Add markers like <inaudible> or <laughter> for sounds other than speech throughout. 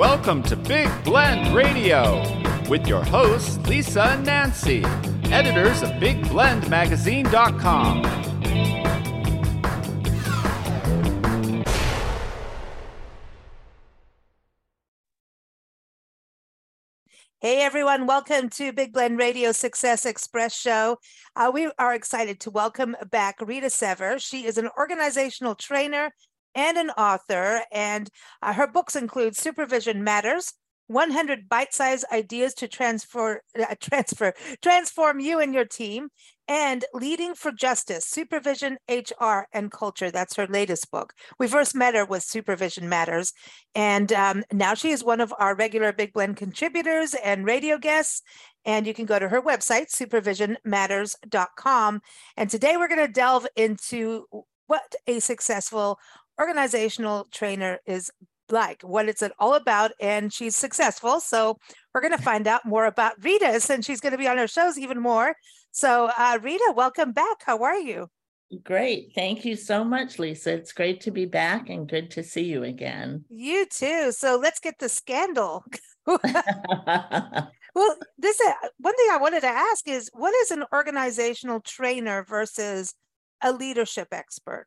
Welcome to Big Blend Radio with your hosts, Lisa and Nancy, editors of BigBlendMagazine.com. Hey everyone, welcome to Big Blend Radio Success Express Show. Uh, we are excited to welcome back Rita Sever. She is an organizational trainer and an author, and uh, her books include Supervision Matters, 100 bite-sized ideas to transfer, uh, transfer, transform you and your team, and Leading for Justice, Supervision, HR, and Culture. That's her latest book. We first met her with Supervision Matters, and um, now she is one of our regular Big Blend contributors and radio guests. And you can go to her website, supervisionmatters.com. And today we're going to delve into what a successful organizational trainer is like, what is it all about, and she's successful. So we're going to find out more about Rita since she's going to be on our shows even more. So, uh, Rita, welcome back. How are you? Great. Thank you so much, Lisa. It's great to be back and good to see you again. You too. So let's get the scandal. <laughs> <laughs> well, this uh, one thing I wanted to ask is what is an organizational trainer versus a leadership expert?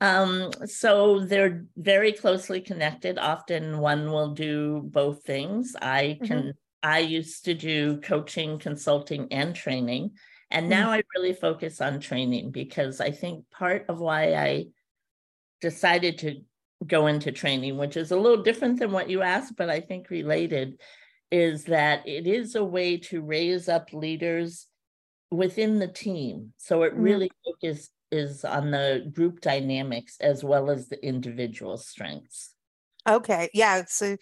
Um, so they're very closely connected. Often one will do both things. I can mm-hmm. I used to do coaching, consulting, and training. And now mm-hmm. I really focus on training because I think part of why I decided to go into training, which is a little different than what you asked, but I think related, is that it is a way to raise up leaders within the team. So it mm-hmm. really focuses is on the group dynamics as well as the individual strengths. Okay. Yeah. So,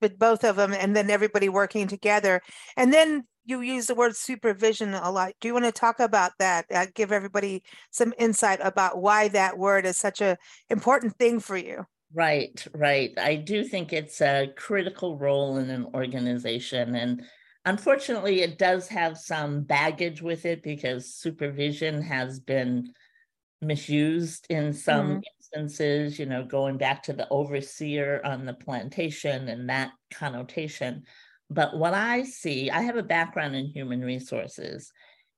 with both of them, and then everybody working together. And then you use the word supervision a lot. Do you want to talk about that? Uh, give everybody some insight about why that word is such a important thing for you. Right, right. I do think it's a critical role in an organization. And unfortunately, it does have some baggage with it because supervision has been misused in some mm-hmm. instances, you know, going back to the overseer on the plantation and that connotation. But what I see, I have a background in human resources.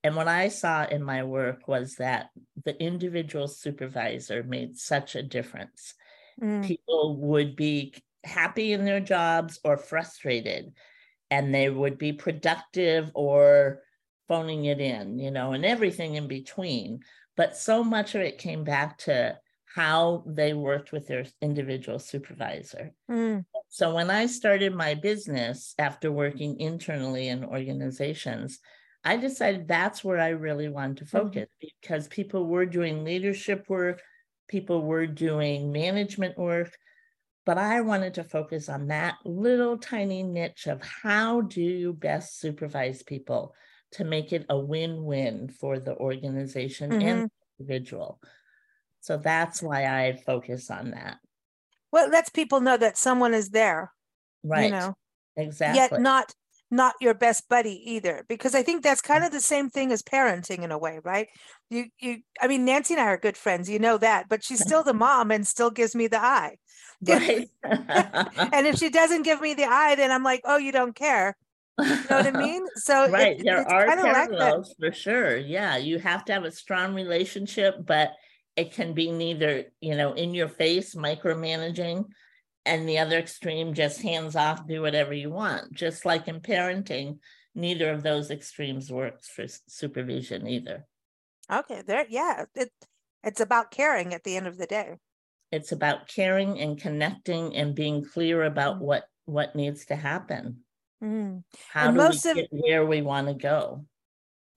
And what I saw in my work was that the individual supervisor made such a difference. Mm. People would be happy in their jobs or frustrated, and they would be productive or phoning it in, you know, and everything in between but so much of it came back to how they worked with their individual supervisor. Mm. So when I started my business after working internally in organizations, I decided that's where I really wanted to mm-hmm. focus mm-hmm. because people were doing leadership work, people were doing management work, but I wanted to focus on that little tiny niche of how do you best supervise people to make it a win-win for the organization mm-hmm. and the individual. So that's why I focus on that. Well, it lets people know that someone is there. Right. You know, exactly. Yet not not your best buddy either because i think that's kind of the same thing as parenting in a way right you you i mean nancy and i are good friends you know that but she's still the <laughs> mom and still gives me the eye right <laughs> <laughs> and if she doesn't give me the eye then i'm like oh you don't care you know what I mean? <laughs> So right, it, there are parallels like for sure. Yeah, you have to have a strong relationship, but it can be neither, you know, in your face, micromanaging, and the other extreme, just hands off, do whatever you want. Just like in parenting, neither of those extremes works for supervision either. Okay, there, yeah, it it's about caring at the end of the day. It's about caring and connecting and being clear about mm. what what needs to happen. Mm. How and do we get where we want to go?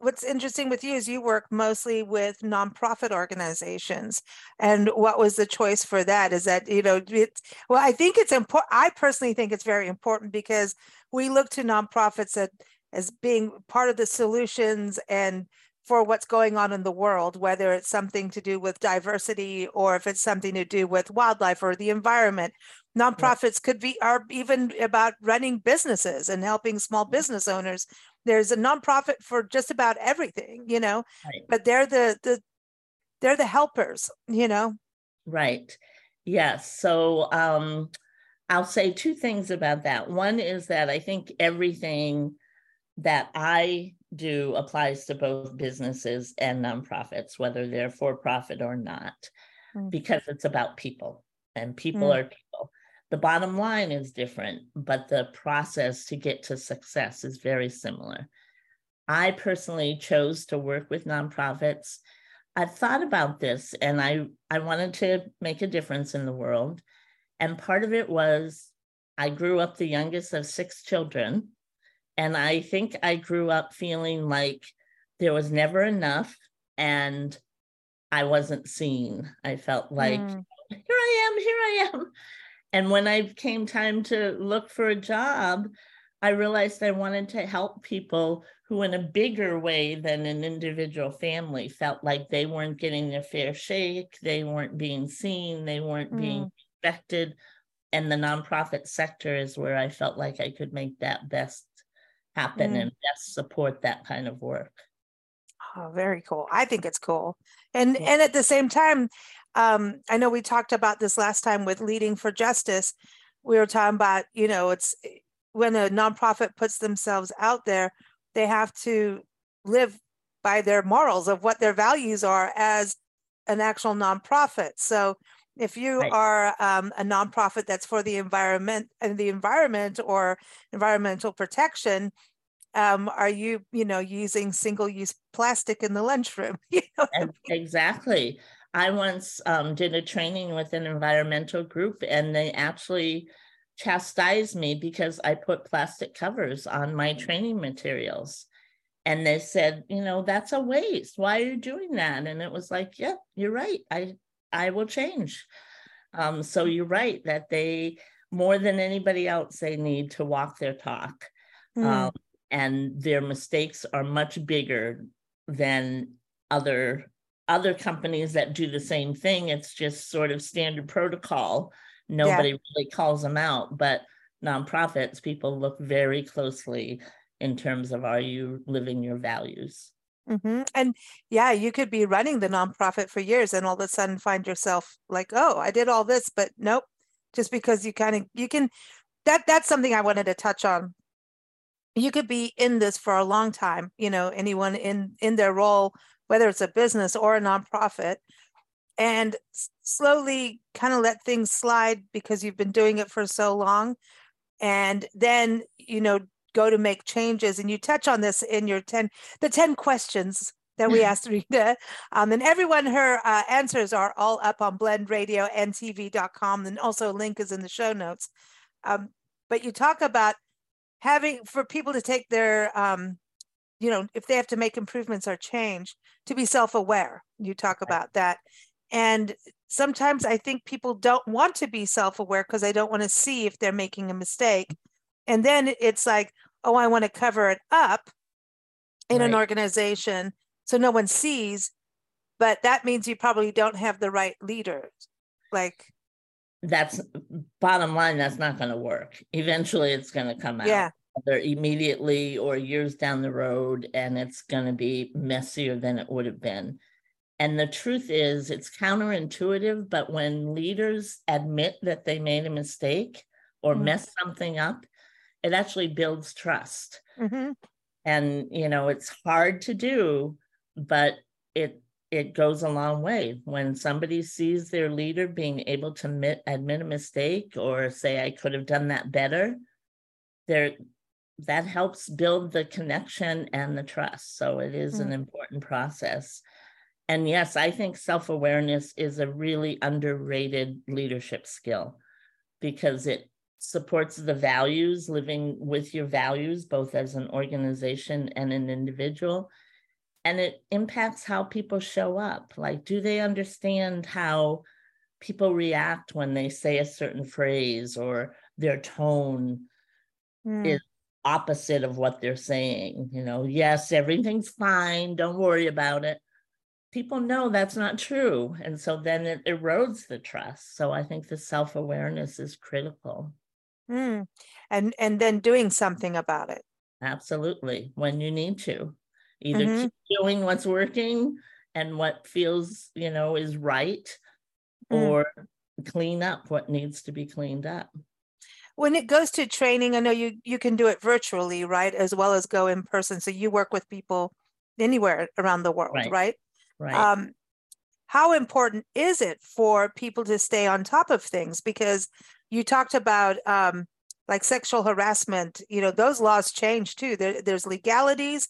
What's interesting with you is you work mostly with nonprofit organizations. And what was the choice for that? Is that, you know, it's, well, I think it's important. I personally think it's very important because we look to nonprofits at, as being part of the solutions and for what's going on in the world, whether it's something to do with diversity or if it's something to do with wildlife or the environment nonprofits could be are even about running businesses and helping small business owners there's a nonprofit for just about everything you know right. but they're the the they're the helpers you know right yes so um I'll say two things about that. One is that I think everything that I do applies to both businesses and nonprofits, whether they're for profit or not, mm. because it's about people and people mm. are. The bottom line is different, but the process to get to success is very similar. I personally chose to work with nonprofits. I thought about this and I, I wanted to make a difference in the world. And part of it was I grew up the youngest of six children. And I think I grew up feeling like there was never enough and I wasn't seen. I felt like, mm. here I am, here I am. And when I came time to look for a job, I realized I wanted to help people who, in a bigger way than an individual family, felt like they weren't getting their fair shake, they weren't being seen, they weren't mm. being respected. And the nonprofit sector is where I felt like I could make that best happen mm. and best support that kind of work. Oh, very cool. I think it's cool. And yeah. and at the same time, um, I know we talked about this last time with leading for justice. We were talking about, you know, it's when a nonprofit puts themselves out there, they have to live by their morals of what their values are as an actual nonprofit. So if you right. are um, a nonprofit that's for the environment and the environment or environmental protection, um, are you, you know, using single-use plastic in the lunchroom? <laughs> You know? Exactly. I once um, did a training with an environmental group, and they actually chastised me because I put plastic covers on my training materials. And they said, you know, that's a waste. Why are you doing that? And it was like, yeah, you're right. I I will change. Um, so you're right that they more than anybody else, they need to walk their talk. Mm. Um, and their mistakes are much bigger than other other companies that do the same thing. It's just sort of standard protocol. Nobody yeah. really calls them out, but nonprofits, people look very closely in terms of are you living your values? Mm-hmm. And yeah, you could be running the nonprofit for years and all of a sudden find yourself like, oh, I did all this, but nope. Just because you kind of you can that that's something I wanted to touch on. You could be in this for a long time, you know, anyone in in their role, whether it's a business or a nonprofit, and slowly kind of let things slide because you've been doing it for so long. And then, you know, go to make changes and you touch on this in your 10 the 10 questions that we <laughs> asked Rita. Um, and everyone, her uh, answers are all up on blendradioandtv.com. And also a link is in the show notes. Um, but you talk about having for people to take their, um, you know, if they have to make improvements or change, to be self-aware. You talk about that. And sometimes I think people don't want to be self-aware because they don't want to see if they're making a mistake. And then it's like, oh, I want to cover it up in right. an organization so no one sees. But that means you probably don't have the right leaders. Like, that's bottom line, that's not going to work. Eventually, it's going to come out. Yeah. Either immediately or years down the road, and it's going to be messier than it would have been. And the truth is, it's counterintuitive, but when leaders admit that they made a mistake or mm-hmm. messed something up, it actually builds trust. Mm-hmm. And you know, it's hard to do, but it it goes a long way when somebody sees their leader being able to admit, admit a mistake or say i could have done that better there that helps build the connection and the trust so it is mm-hmm. an important process and yes i think self-awareness is a really underrated leadership skill because it supports the values, living with your values, both as an organization and an individual. And it impacts how people show up. Like, do they understand how people react when they say a certain phrase or their tone mm. is opposite of what they're saying? You know, yes, everything's fine, don't worry about it. People know that's not true. And so then it erodes the trust. So I think the self awareness is critical. Mm. And and then doing something about it. Absolutely. When you need to. Either mm-hmm. keep doing what's working and what feels, you know, is right, mm. or clean up what needs to be cleaned up. When it goes to training, I know you you can do it virtually, right, as well as go in person. So you work with people anywhere around the world, right? Right. right. Um, how important is it for people to stay on top of things? Because you talked about um, like sexual harassment. You know, those laws change too. There, there's legalities,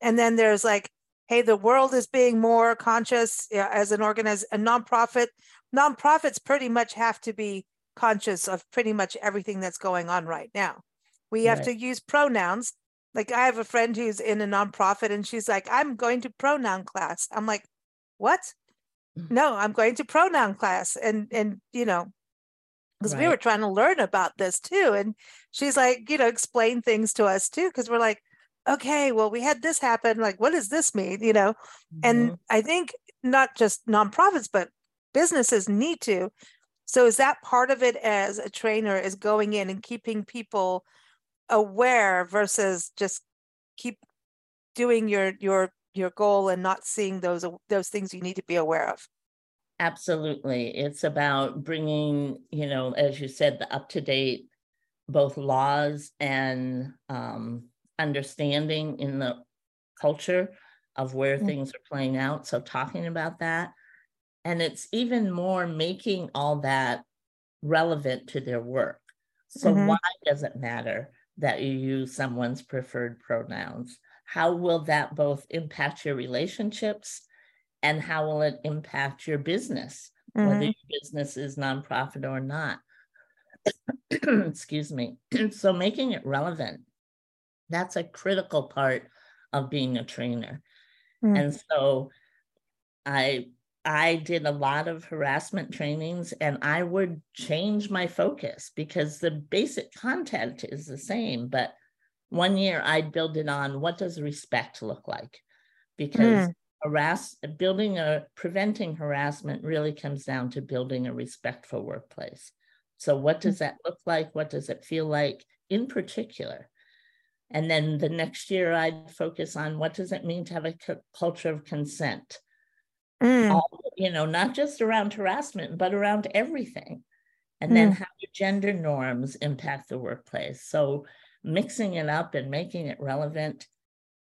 and then there's like, hey, the world is being more conscious you know, as an organiz a nonprofit. Nonprofits pretty much have to be conscious of pretty much everything that's going on right now. We have right. to use pronouns. Like I have a friend who's in a nonprofit and she's like, I'm going to pronoun class. I'm like, what? Mm. No, I'm going to pronoun class. And and you know, because right. we were trying to learn about this too. And she's like, you know, explain things to us too, because we're like, okay, well, we had this happen. Like, what does this mean? You know, mm-hmm. and I think not just nonprofits, but businesses need to so is that part of it as a trainer is going in and keeping people aware versus just keep doing your your your goal and not seeing those those things you need to be aware of? Absolutely. It's about bringing you know as you said the up to date both laws and um, understanding in the culture of where mm-hmm. things are playing out. So talking about that and it's even more making all that relevant to their work. So, mm-hmm. why does it matter that you use someone's preferred pronouns? How will that both impact your relationships and how will it impact your business, mm-hmm. whether your business is nonprofit or not? <clears throat> Excuse me. <clears throat> so, making it relevant, that's a critical part of being a trainer. Mm-hmm. And so, I I did a lot of harassment trainings and I would change my focus because the basic content is the same. But one year I'd build it on what does respect look like? Because mm. harass building a preventing harassment really comes down to building a respectful workplace. So what does that look like? What does it feel like in particular? And then the next year I'd focus on what does it mean to have a culture of consent? Mm. all, you know, not just around harassment, but around everything. And mm. then how do gender norms impact the workplace? So mixing it up and making it relevant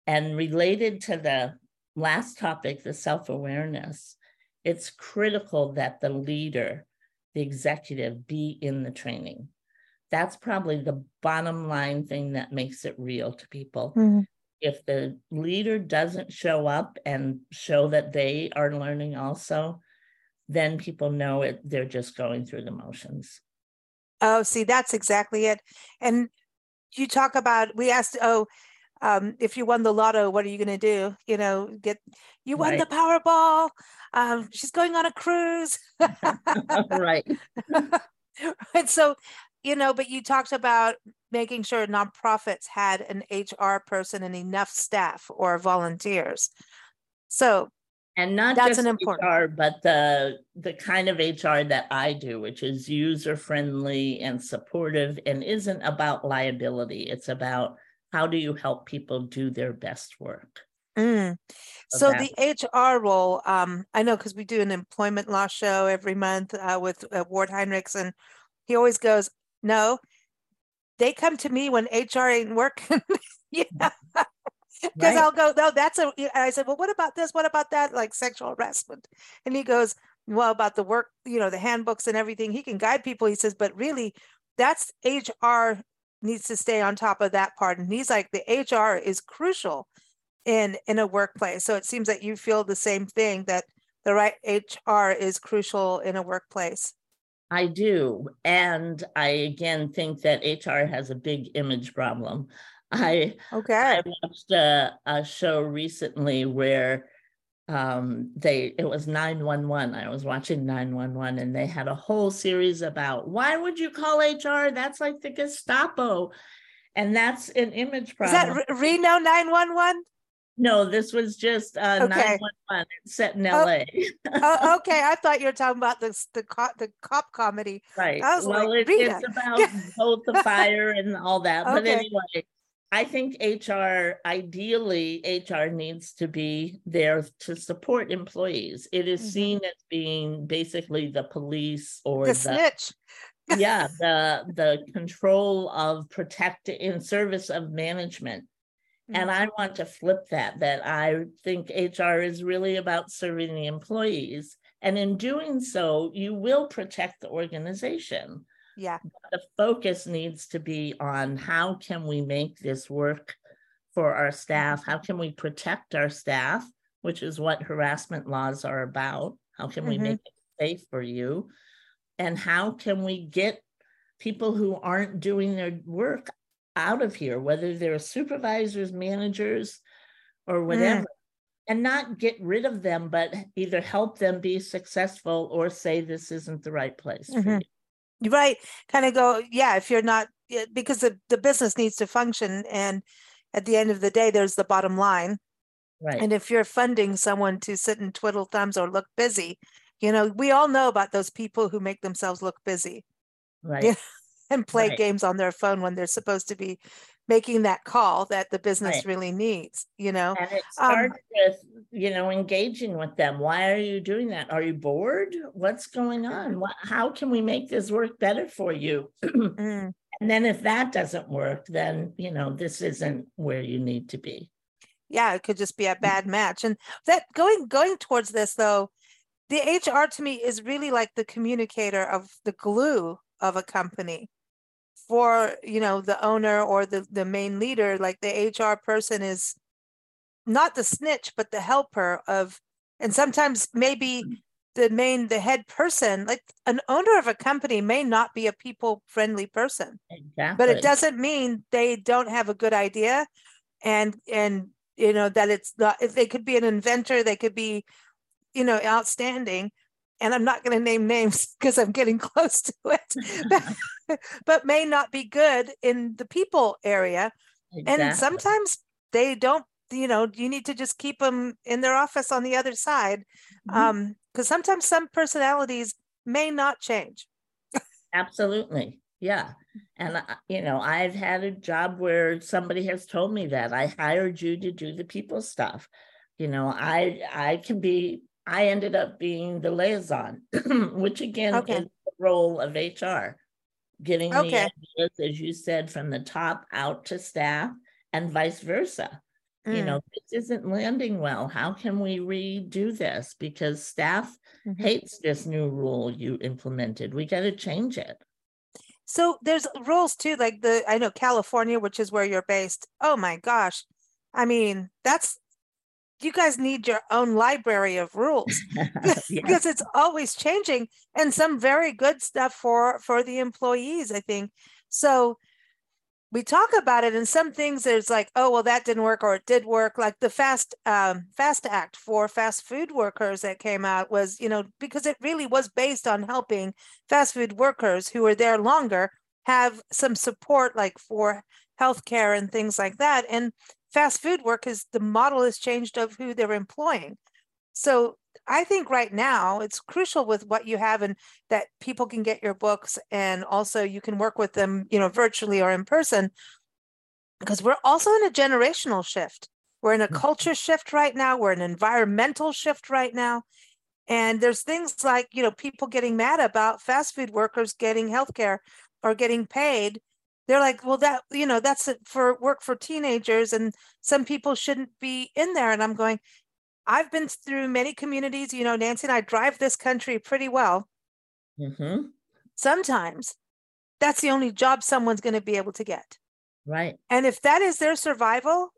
and related to the last topic, the self awareness, it's critical that the leader, the executive, be in the training. That's probably the bottom line thing that makes it real to people. Mm if the leader doesn't show up and show that they are learning also, then people know it, they're just going through the motions. Oh, see, that's exactly it. And you talk about, we asked, oh, um, if you won the lotto, what are you going to do? You know, get you won right. the Powerball. Um, she's going on a cruise. <laughs> right. <laughs> and so, you know, but you talked about making sure nonprofits had an HR person and enough staff or volunteers. So and not that's just an important HR, but the the kind of HR that I do, which is user friendly and supportive, and isn't about liability. It's about how do you help people do their best work. Mm. So, the HR role, um, I know because we do an employment law show every month uh, with uh, Ward Heinrichs, and he always goes, "No, they come to me when HR ain't working. <laughs> yeah. Mm. Because right. I'll go, no, that's a, I said, well, what about this? What about that? Like sexual harassment. And he goes, well, about the work, you know, the handbooks and everything. He can guide people. He says, but really, that's HR needs to stay on top of that part. And he's like, the HR is crucial in in a workplace. So it seems that you feel the same thing that the right HR is crucial in a workplace. I do. And I again think that HR has a big image problem. <laughs> I okay. I watched a, a show recently where um they it was 911 i was watching 911 and they had a whole series about why would you call hr that's like the gestapo and that's an image problem is that reno 911 no, this was just uh, okay. 911 set in LA. oh, okay, I thought you were talking about the the cop, the cop comedy. Right. I well, like, it, it's about both the <laughs> fire and all that. Okay. But anyway, I think HR, ideally, HR needs to be there to support employees. It is mm-hmm. seen as being basically the police or the, the snitch. yeah, <laughs> the the control of protect in service of management. And I want to flip that, that I think HR is really about serving the employees. And in doing so, you will protect the organization. Yeah. The focus needs to be on how can we make this work for our staff? How can we protect our staff, which is what harassment laws are about? How can we Mhm. make it safe for you? And how can we get people who aren't doing their work out of here, whether they're supervisors, managers, or whatever, and not get rid of them, but either help them be successful or say this isn't the right place for Mhm. you. Right. Kind of go, yeah, if you're not, because the, the business needs to function. And at the end of the day, there's the bottom line. Right. And if you're funding someone to sit and twiddle thumbs or look busy, you know, we all know about those people who make themselves look busy right. yeah. And play Right. games on their phone when they're supposed to be making that call that the business Right. really needs, you know? And it Um, starts with, you know, engaging with them. Why are you doing that? Are you bored? What's going on? What, how can we make this work better for you? <clears throat> Mm. And then if that doesn't work, then, you know, this isn't where you need to be. yeah it could just be a bad match and that going going towards this though the hr to me is really like the communicator of the glue of a company for you know the owner or the the main leader like the hr person is not the snitch but the helper of and sometimes maybe the main the head person like an owner of a company may not be a people friendly person Exactly. but it doesn't mean they don't have a good idea and and you know that it's not if they could be an inventor they could be you know outstanding and i'm not going to name names <laughs> because i'm getting close to it but, <laughs> but may not be good in the people area and sometimes they don't you know you need to just keep them in their office on the other side Mhm. um because sometimes some personalities may not change Absolutely. Yeah. And, you know, I've had a job where somebody has told me that I hired you to do the people stuff. You know, I, I can be, I ended up being the liaison, <clears throat> which again Okay. is the role of HR. Getting the ideas, as you said, from the top out to staff and vice versa. You Mm, know, this isn't landing well. How can we redo this? Because staff mhm. hates this new rule you implemented. We got to change it. So there's rules too, like the I know California, which is where you're based. Oh my gosh. I mean, that's you guys need your own library of rules <laughs> <laughs> because it's always changing and some very good stuff for for the employees, I think. So we talk about it and some things there's like, oh well that didn't work or it did work. Like the fast um fast act for fast food workers that came out was, you know, because it really was based on helping fast food workers who are there longer have some support like for healthcare and things like that. And fast food workers, the model has changed of who they're employing. So I think right now it's crucial with what you have and that people can get your books and also you can work with them, you know, virtually or in person. Because we're also in a generational shift. We're in a Mhm. culture shift right now. We're in an environmental shift right now. And there's things like, you know, people getting mad about fast food workers getting healthcare or getting paid. They're like, well, that, you know, that's it for work for teenagers and some people shouldn't be in there. And I'm going, I've been through many communities, you know, Nancy and I drive this country pretty well. Mhm. Sometimes that's the only job someone's going to be able to get. Right. And if that is their survival,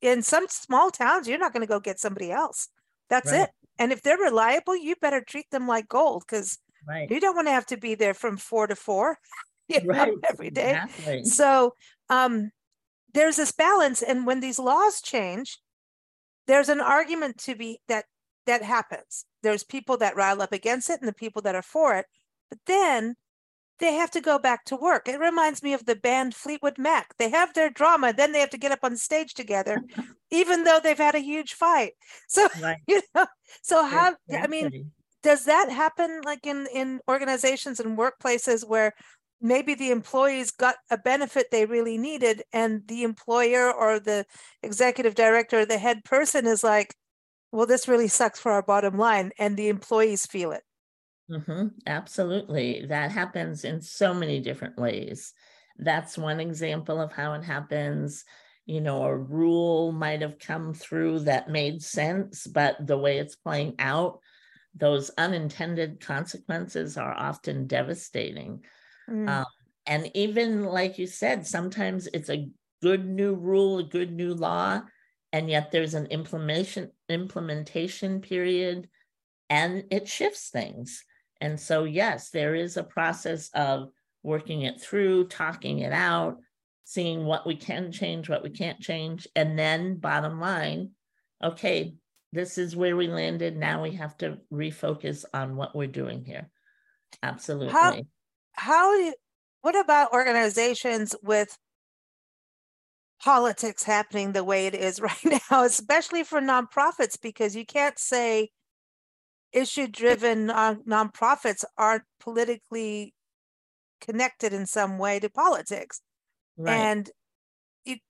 in some small towns, you're not going to go get somebody else. That's Right. it. And if they're reliable, you better treat them like gold because Right. you don't want to have to be there from four to four <laughs> you know, Right. every day. Exactly. So um, there's this balance, and when these laws change, there's an argument to be that that happens. There's people that rile up against it, and the people that are for it. But then they have to go back to work. It reminds me of the band Fleetwood Mac. They have their drama, then they have to get up on stage together, <laughs> even though they've had a huge fight. <laughs> So Right. you know, so how? I mean, does that happen like in in organizations and workplaces where maybe the employees got a benefit they really needed and the employer or the executive director or the head person is like well this really sucks for our bottom line and the employees feel it Mm-hmm, absolutely. That happens in so many different ways. That's one example of how it happens. You know, a rule might have come through that made sense, but the way it's playing out, those unintended consequences are often devastating. Mm. Um, and even like you said, sometimes it's a good new rule, a good new law, and yet there's an implementation implementation period and it shifts things. And so, yes, there is a process of working it through, talking it out, seeing what we can change, what we can't change. And then, bottom line, okay, this is where we landed. Now we have to refocus on what we're doing here. Absolutely. How, how what about organizations with politics happening the way it is <laughs> right now, especially for nonprofits, because you can't say issue driven uh, nonprofits aren't politically connected in some way to politics. Right. And it,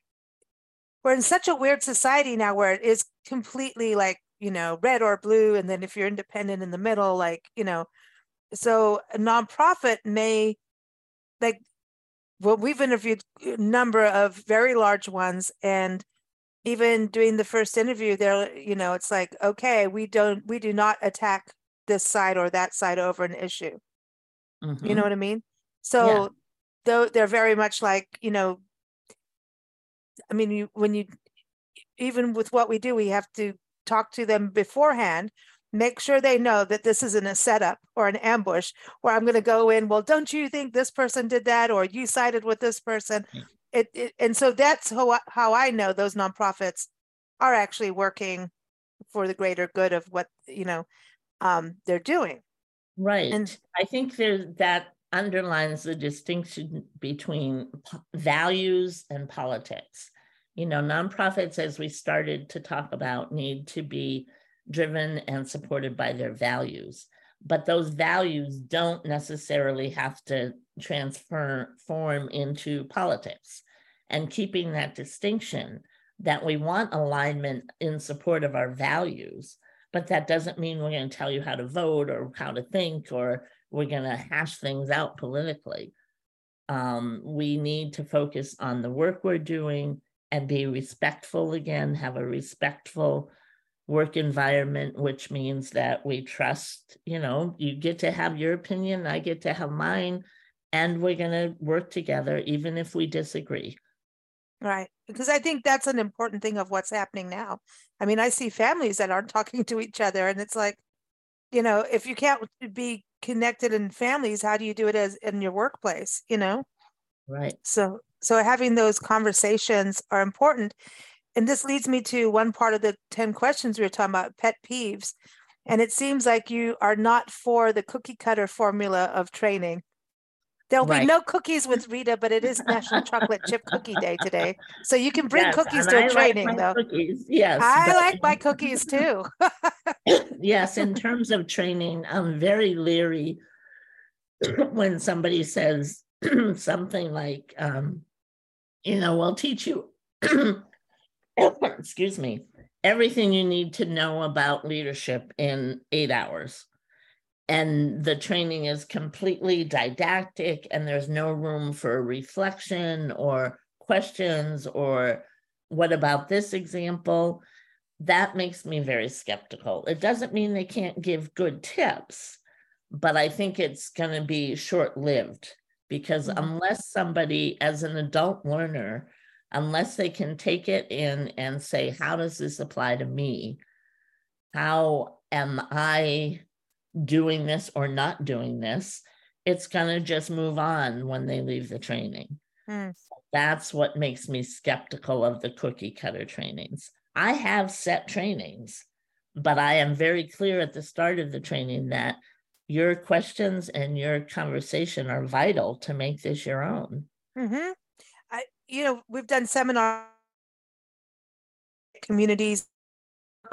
we're in such a weird society now where it is completely like, you know, red or blue. And then if you're independent in the middle, like, you know, so a nonprofit may, like, well, we've interviewed a number of very large ones and even doing the first interview there you know it's like okay we don't we do not attack this side or that side over an issue mm-hmm. you know what i mean so yeah. though they're very much like you know i mean you when you even with what we do we have to talk to them beforehand make sure they know that this isn't a setup or an ambush where i'm going to go in well don't you think this person did that or you sided with this person it, it and so that's how, how I know those nonprofits are actually working for the greater good of what you know um, they're doing. Right. And I think there's that underlines the distinction between p- values and politics. You know, nonprofits, as we started to talk about, need to be driven and supported by their values. But those values don't necessarily have to transform into politics and keeping that distinction that we want alignment in support of our values, but that doesn't mean we're going to tell you how to vote or how to think or we're going to hash things out politically. Um, we need to focus on the work we're doing and be respectful again, have a respectful work environment, which means that we trust, you know, you get to have your opinion, I get to have mine, and we're going to work together even if we disagree. Right. Because I think that's an important thing of what's happening now. I mean, I see families that aren't <laughs> talking to each other, and it's like, you know, if you can't be connected in families, how do you do it as in your workplace, you know? Right. So, so having those conversations are important. And this leads me to one part of the 10 questions we were talking about pet peeves. And it seems like you are not for the cookie cutter formula of training. There'll right. be no cookies with Rita, but it is National Chocolate Chip Cookie Day today. So you can bring yes, cookies to a I training, like though. Cookies. Yes. I but... like my cookies too. <laughs> yes, in terms of training, I'm very leery <clears throat> when somebody says <clears throat> something like, um, you know, we'll teach you, <clears throat> <coughs> excuse me, everything you need to know about leadership in eight hours. And the training is completely didactic and there's no room for reflection or questions or what about this example? That makes me very skeptical. It doesn't mean they can't give good tips but i think it's going to be short lived because mm-hmm. unless somebody as an adult learner unless they can take it in and say how does this apply to me how am i doing this or not doing this, it's going to just move on when they leave the training. Mm. That's what makes me skeptical of the cookie cutter trainings. I have set trainings, but I am very clear at the start of the training that your questions and your conversation are vital to make this your own. Mm-hmm. I, you know, we've done seminar communities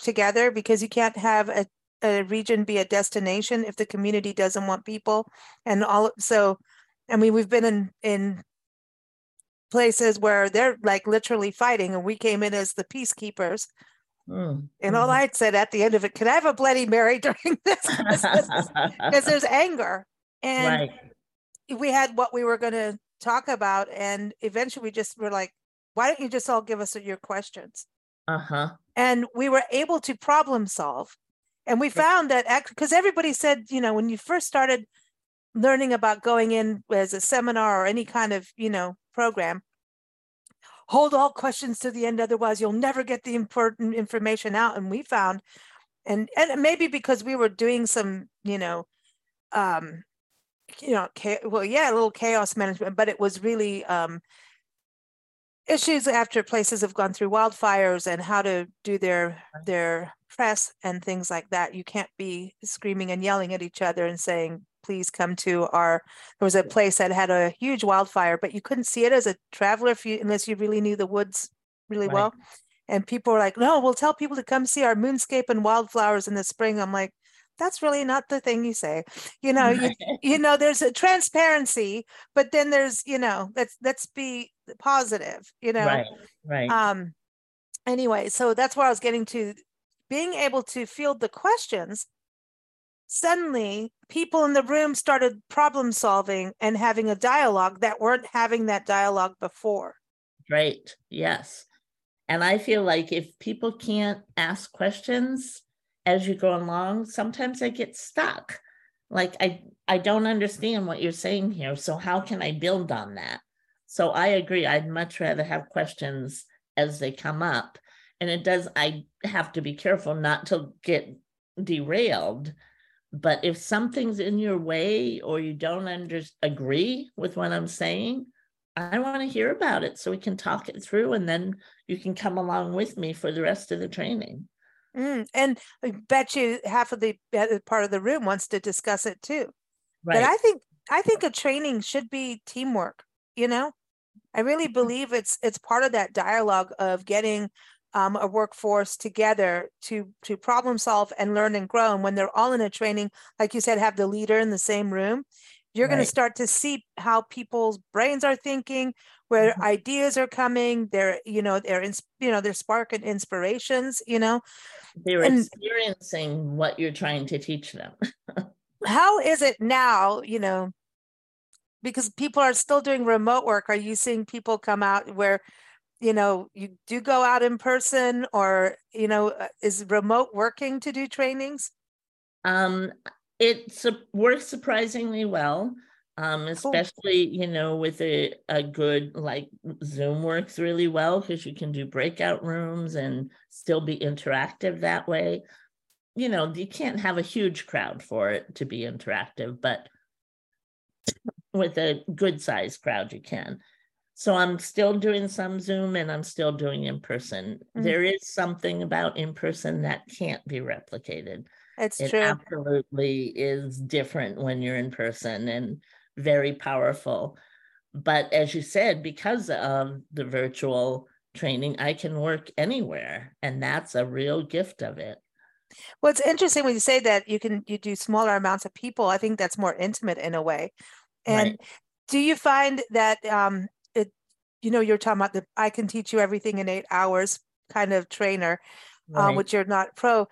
together because you can't have a a region be a destination if the community doesn't want people and all so i mean we've been in in places where they're like literally fighting and we came in as the peacekeepers Mm, And all mhm. I'd said at the end of it, can I have a Bloody Mary <laughs> during this? Because there's <laughs> anger. And right. we had what we were going to talk about. And eventually we just were like, why don't you just all give us your questions? Uh-huh. And we were able to problem solve. And we found that because everybody said, you know, when you first started learning about going in as a seminar or any kind of, you know, program, hold all questions to the end, otherwise you'll never get the important information out. And we found, and and maybe because we were doing some, you know, um, you know, cha- well, yeah, a little chaos management, but it was really um issues after places have gone through wildfires and how to do their their press and things like that. You can't be screaming and yelling at each other and saying, please come to our there was a place that had a huge wildfire, but you couldn't see it as a traveler if you unless you really knew the woods really Right. well. And people were like, no, we'll tell people to come see our moonscape and wildflowers in the spring. I'm like, that's really not the thing you say. You know, you you know there's a transparency but then there's you know let's let's be positive you know Right. Right. um anyway so that's where i was getting to being able to field the questions suddenly people in the room started problem solving and having a dialogue that weren't having that dialogue before right Yes. And I feel like if people can't ask questions as you go along, sometimes I get stuck. Like I I don't understand what you're saying here. So how can I build on that? So I agree. I'd much rather have questions as they come up. And it does, I have to be careful not to get derailed. But if something's in your way or you don't under, agree with what I'm saying, I want to hear about it so we can talk it through and then you can come along with me for the rest of the training. Mm, and i bet you half of the part of the room wants to discuss it too. But i think i think a training should be teamwork you know? I really Mm-hmm. believe it's it's part of that dialogue of getting um, a workforce together to to problem solve and learn and grow. And when they're all in a training like you said have the leader in the same room you're going to start to see how people's brains are thinking where Mhm. ideas are coming they're you know they're you know they're sparking inspirations you know They're and- experiencing what you're trying to teach them. <laughs> how is it now you know because people are still doing remote work are you seeing people come out where you know you do go out in person or you know uh, is remote working to do trainings Um, it su- works surprisingly well. Um, especially, you know, with a, a good like Zoom works really well because you can do breakout rooms and still be interactive that way. You know, you can't have a huge crowd for it to be interactive, but with a good sized crowd, you can. So I'm still doing some Zoom and I'm still doing in person. Mm. There is something about in person that can't be replicated it's it true absolutely is different when you're in person and very powerful but as you said because of the virtual training i can work anywhere and that's a real gift of it well it's interesting when you say that you can you do smaller amounts of people i think that's more intimate in a way and Right. do you find that um it you know you're talking about the i can teach you everything in eight hours kind of trainer uh, Right. which you're not pro.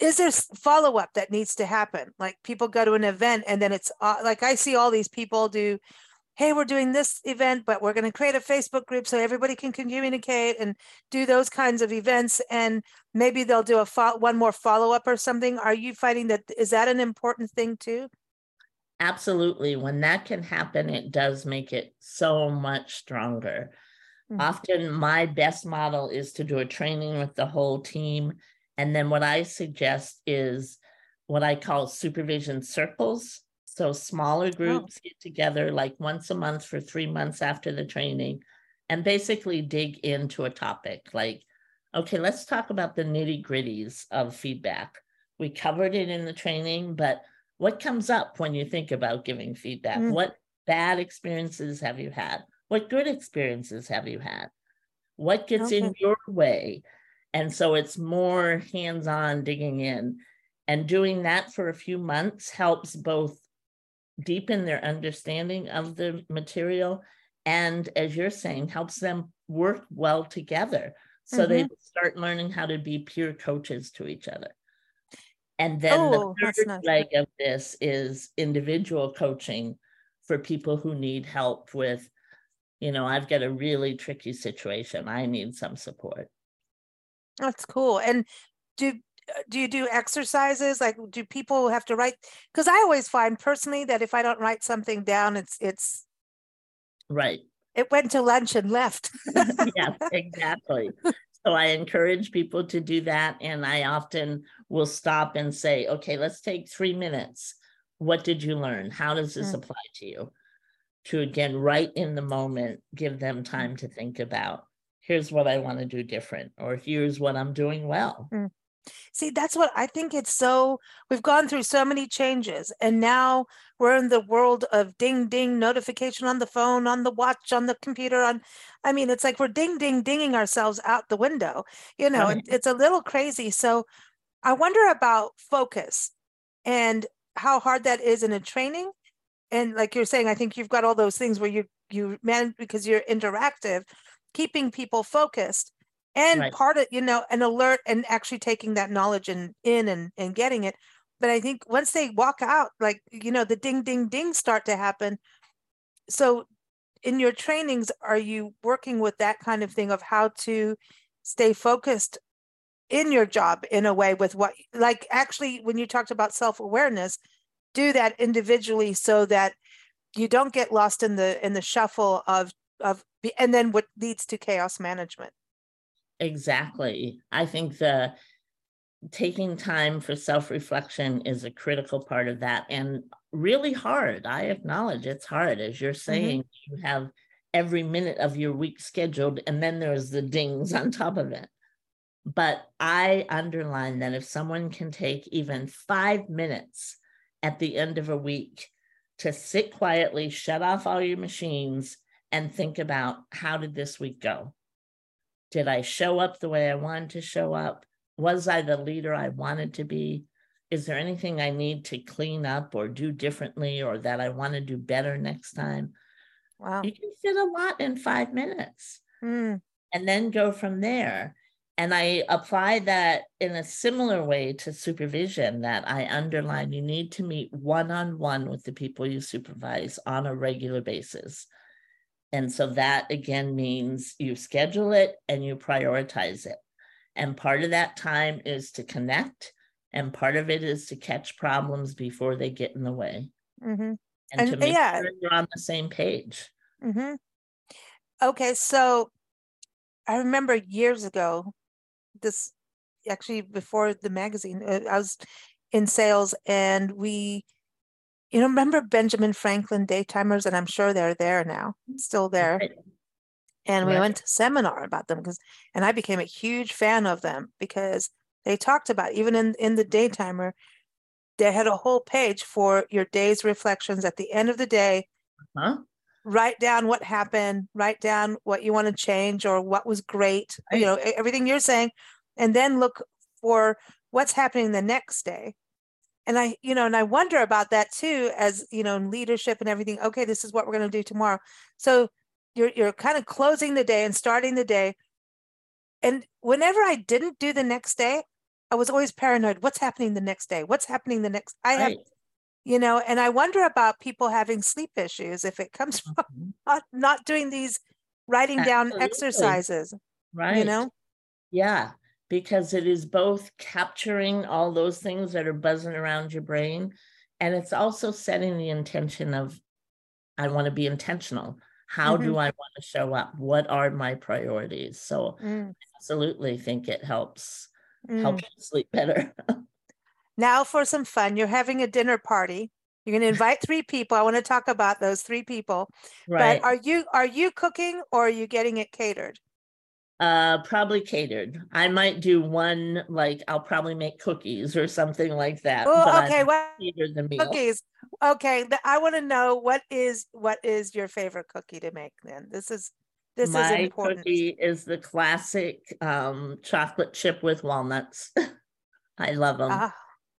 Is there follow up that needs to happen? Like people go to an event and then it's uh, like I see all these people do, hey, we're doing this event, but we're going to create a Facebook group so everybody can communicate and do those kinds of events. And maybe they'll do a fo- one more follow up or something. Are you finding that is that an important thing too? absolutely when that can happen it does make it so much stronger Mhm. often my best model is to do a training with the whole team and then what i suggest is what i call supervision circles. So smaller groups get together like once a month for three months after the training and basically dig into a topic like okay let's talk about the nitty gritties of feedback. We covered it in the training but what comes up when you think about giving feedback? Mm. what bad experiences have you had? What good experiences have you had? What gets in your way and so it's more hands-on digging in and doing that for a few months helps both deepen their understanding of the material and as you're saying helps them work well together so they mm-hmm. start learning how to be peer coaches to each other. And then Oh, the third nice. leg of this is individual coaching for people who need help with, you know, I've got a really tricky situation. I need some support. That's cool. And do do you do exercises? Like, do people have to write? Because I always find personally that if I don't write something down, it's it's Right. it went to lunch and left. <laughs> yeah, exactly. So I encourage people to do that. And I often will stop and say, okay, let's take three minutes. What did you learn? How does this Mm. apply to you? To again, right in the moment, give them time to think about here's what I want to do different, or here's what I'm doing well. Mm. See, that's what I think it's so we've gone through so many changes and now we're in the world of ding ding notification on the phone, on the watch, on the computer, on I mean, it's like we're ding ding dinging ourselves out the window, you know, Right. it's a little crazy. So I wonder about focus and how hard that is in a training. And like you're saying, I think you've got all those things where you you man because you're interactive, keeping people focused and Right. part of you know an alert and actually taking that knowledge and in and and getting it but i think once they walk out like you know the ding ding ding start to happen so in your trainings are you working with that kind of thing of how to stay focused in your job in a way with what like actually when you talked about self-awareness do that individually so that you don't get lost in the in the shuffle of of and then what leads to chaos management Exactly. I think the taking time for self-reflection is a critical part of that and really hard. I acknowledge it's hard. As you're mm-hmm. saying, you have every minute of your week scheduled, and then there's the dings on top of it. But I underline that if someone can take even five minutes at the end of a week to sit quietly, shut off all your machines, and think about how did this week go? Did I show up the way I wanted to show up? Was I the leader I wanted to be? Is there anything I need to clean up or do differently or that I want to do better next time? wow You can fit a lot in five minutes Mm, and then go from there. And I apply that in a similar way to supervision that I underline you need to meet one on one with the people you supervise on a regular basis. And so that again means you schedule it and you prioritize it. And part of that time is to connect, and part of it is to catch problems before they get in the way mhm, and, And, to make yeah. sure you're on the same page. mhm. okay so i remember years ago this actually before the magazine uh, i was in sales and we you know remember benjamin franklin daytimers and i'm sure they're there now still there Right. and we Right. went to seminar about them because and i became a huge fan of them because they talked about even in in the daytimer they had a whole page for your day's reflections at the end of the day Huh? write down what happened write down what you want to change or what was great you know everything you're saying and then look for what's happening the next day and i you know and i wonder about that too as you know in leadership and everything okay this is what we're going to do tomorrow so you're you're kind of closing the day and starting the day and whenever i didn't do the next day i was always paranoid what's happening the next day what's happening the next i have Right. you know and i wonder about people having sleep issues if it comes <laughs> from Mhm. not, not doing these writing down exercises Right. you know Yeah, because it is both capturing all those things that are buzzing around your brain, and it's also setting the intention of, I want to be intentional. How do I want to show up? What are my priorities? So, Mm, absolutely think it helps mm. help you sleep better. <laughs> now for some fun you're having a dinner party you're going to invite three people i want to talk about those three people right. but are you are you cooking or are you getting it catered uh, probably catered. I might do one like I'll probably make cookies or something like that. oh okay well the meal. cookies okay i want to know what is what is your favorite cookie to make then this is this is My important cookie is the classic um, chocolate chip with walnuts. <laughs> I love them Ah,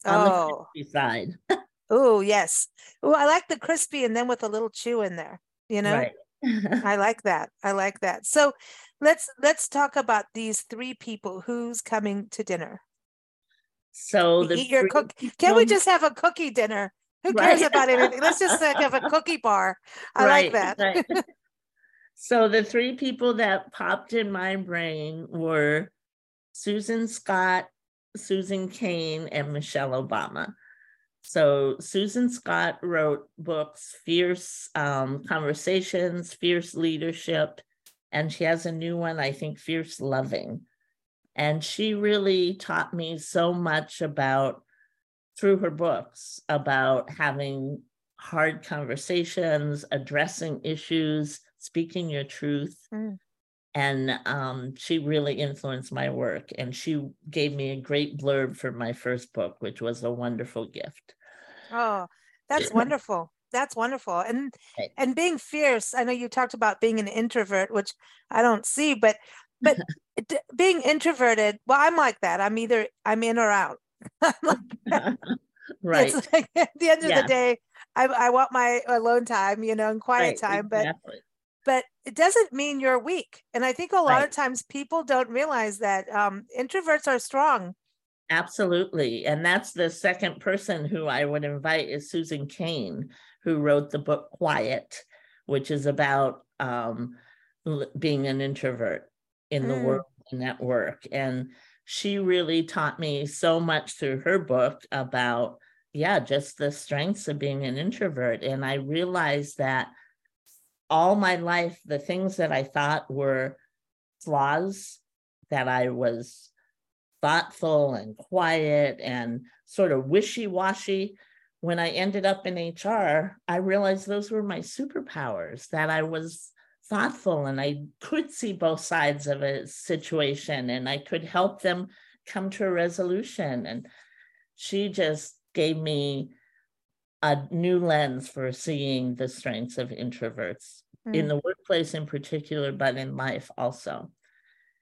on the oh crispy side. <laughs> oh yes oh i like the crispy and then with a little chew in there you know Right. I like that. I like that. So let's let's talk about these three people who's coming to dinner. So the Eat your cook. Can we just have a cookie dinner? Who <laughs> cares Right. about anything? Let's just like have a <laughs> cookie bar. I like that. right. <laughs> so the three people that popped in my brain were Susan Scott, Susan Cain, and Michelle Obama. So Susan Scott wrote books, Fierce um, Conversations, Fierce Leadership, and she has a new one, I think, Fierce Loving. And she really taught me so much about, through her books, about having hard conversations, addressing issues, speaking your truth. Mm. And um, she really influenced my work. And she gave me a great blurb for my first book, which was a wonderful gift. Oh, that's <laughs> wonderful. That's wonderful. And Right. and being fierce. I know you talked about being an introvert, which I don't see, but but <laughs> d- being introverted, well, I'm like that. I'm either I'm in or out. <laughs> Like right. Like at the end of Yeah. the day, I, I want my alone time, you know, and quiet right, time, but exactly. But it doesn't mean you're weak. And I think a lot of times people don't realize that um, introverts are strong. Absolutely. And that's the second person who I would invite is Susan Cain, who wrote the book Quiet, which is about um, being an introvert in the Mm. world and at work. And she really taught me so much through her book about, yeah, just the strengths of being an introvert. And I realized that all my life, the things that I thought were flaws, that I was thoughtful and quiet and sort of wishy-washy when i ended up in hr i realized those were my superpowers that i was thoughtful and i could see both sides of a situation and i could help them come to a resolution. And she just gave me a new lens for seeing the strengths of introverts in Mm, the workplace in particular but in life also.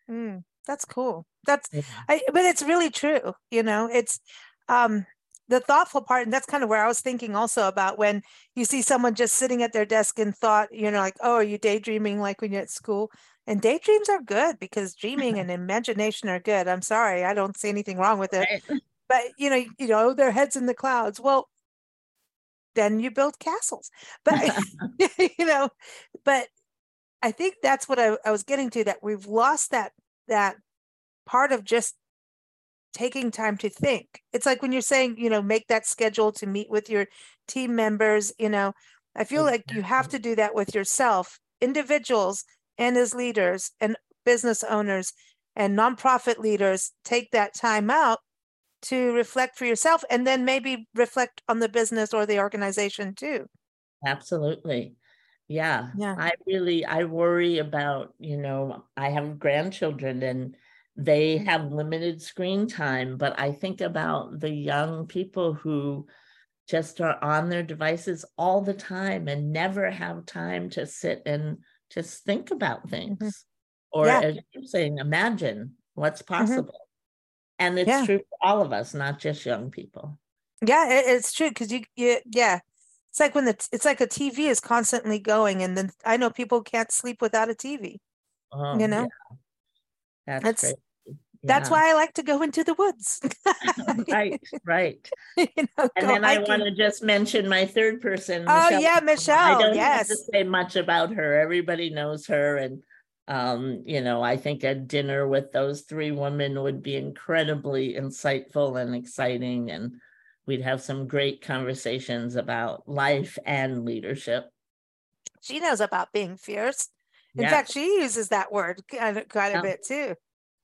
Mm, that's cool. That's Yeah. I, but it's really true you know? It's um the thoughtful part and that's kind of where i was thinking also about when you see someone just sitting at their desk and thought you know like oh are you daydreaming like when you're at school? And daydreams are good because dreaming and <laughs> imagination are good. I'm sorry i don't see anything wrong with it. Right. but you know you know their heads in the clouds. Well then you build castles. But <laughs> <laughs> you know but i think that's what I, I was getting to that we've lost that that part of just taking time to think. It's like when you're saying you know make that schedule to meet with your team members you know i feel like you have to do that with yourself individuals and as leaders and business owners and nonprofit leaders take that time out to reflect for yourself and then maybe reflect on the business or the organization too Absolutely. Yeah. Yeah. I really I worry about, you know, I have grandchildren and they Mm. have limited screen time, but I think about the young people who just are on their devices all the time and never have time to sit and just think about things. Or Yeah. as you're saying, imagine what's possible. And it's Yeah. true for all of us, not just young people. Yeah, it, it's true because you, you, yeah, it's like when the it's like a TV is constantly going, and then I know people can't sleep without a TV. Oh, You know? yeah. That's That's- great. That's why I like to go into the woods. <laughs> right, right. <laughs> you know, And then I want to just mention my third person. Oh, yeah, I Michelle, don't have to yes. say much about her. Everybody knows her, and um, you know, I think a dinner with those three women would be incredibly insightful and exciting, and we'd have some great conversations about life and leadership. She knows about being fierce. In Yeah, fact, she uses that word quite a bit too.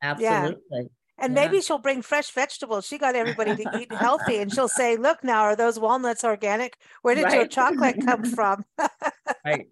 absolutely. Yeah. And Yeah. maybe she'll bring fresh vegetables. She got everybody to eat <laughs> healthy, and she'll say, "Look, now are those walnuts organic? Where did your chocolate come from?" <laughs> Right.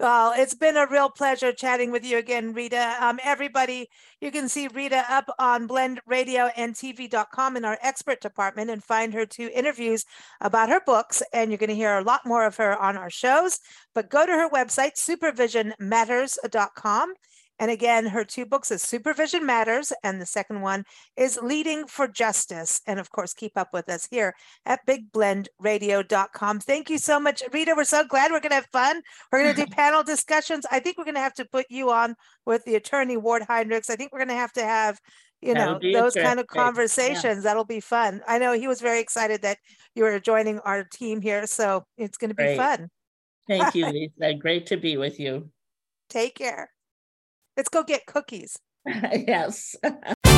Well, it's been a real pleasure chatting with you again, Rita. Um, everybody, you can see Rita up on blendradioandtv.com in our expert department and find her two interviews about her books. And you're going to hear a lot more of her on our shows. But go to her website, supervisionmatters.com, And again, her two books is Supervision Matters, and the second one is Leading for Justice. And of course, keep up with us here at bigblendradio.com. Thank you so much, Rita. We're so glad we're going to have fun. We're going to do <laughs> panel discussions. I think we're going to have to put you on with the attorney Ward Heinrichs. I think we're going to have to have you know those kind of conversations yeah. that'll be fun i know he was very excited that you were joining our team here so it's going to be Great. fun thank you <laughs> lisa great to be with you take care let's go get cookies. <laughs> Yes <laughs>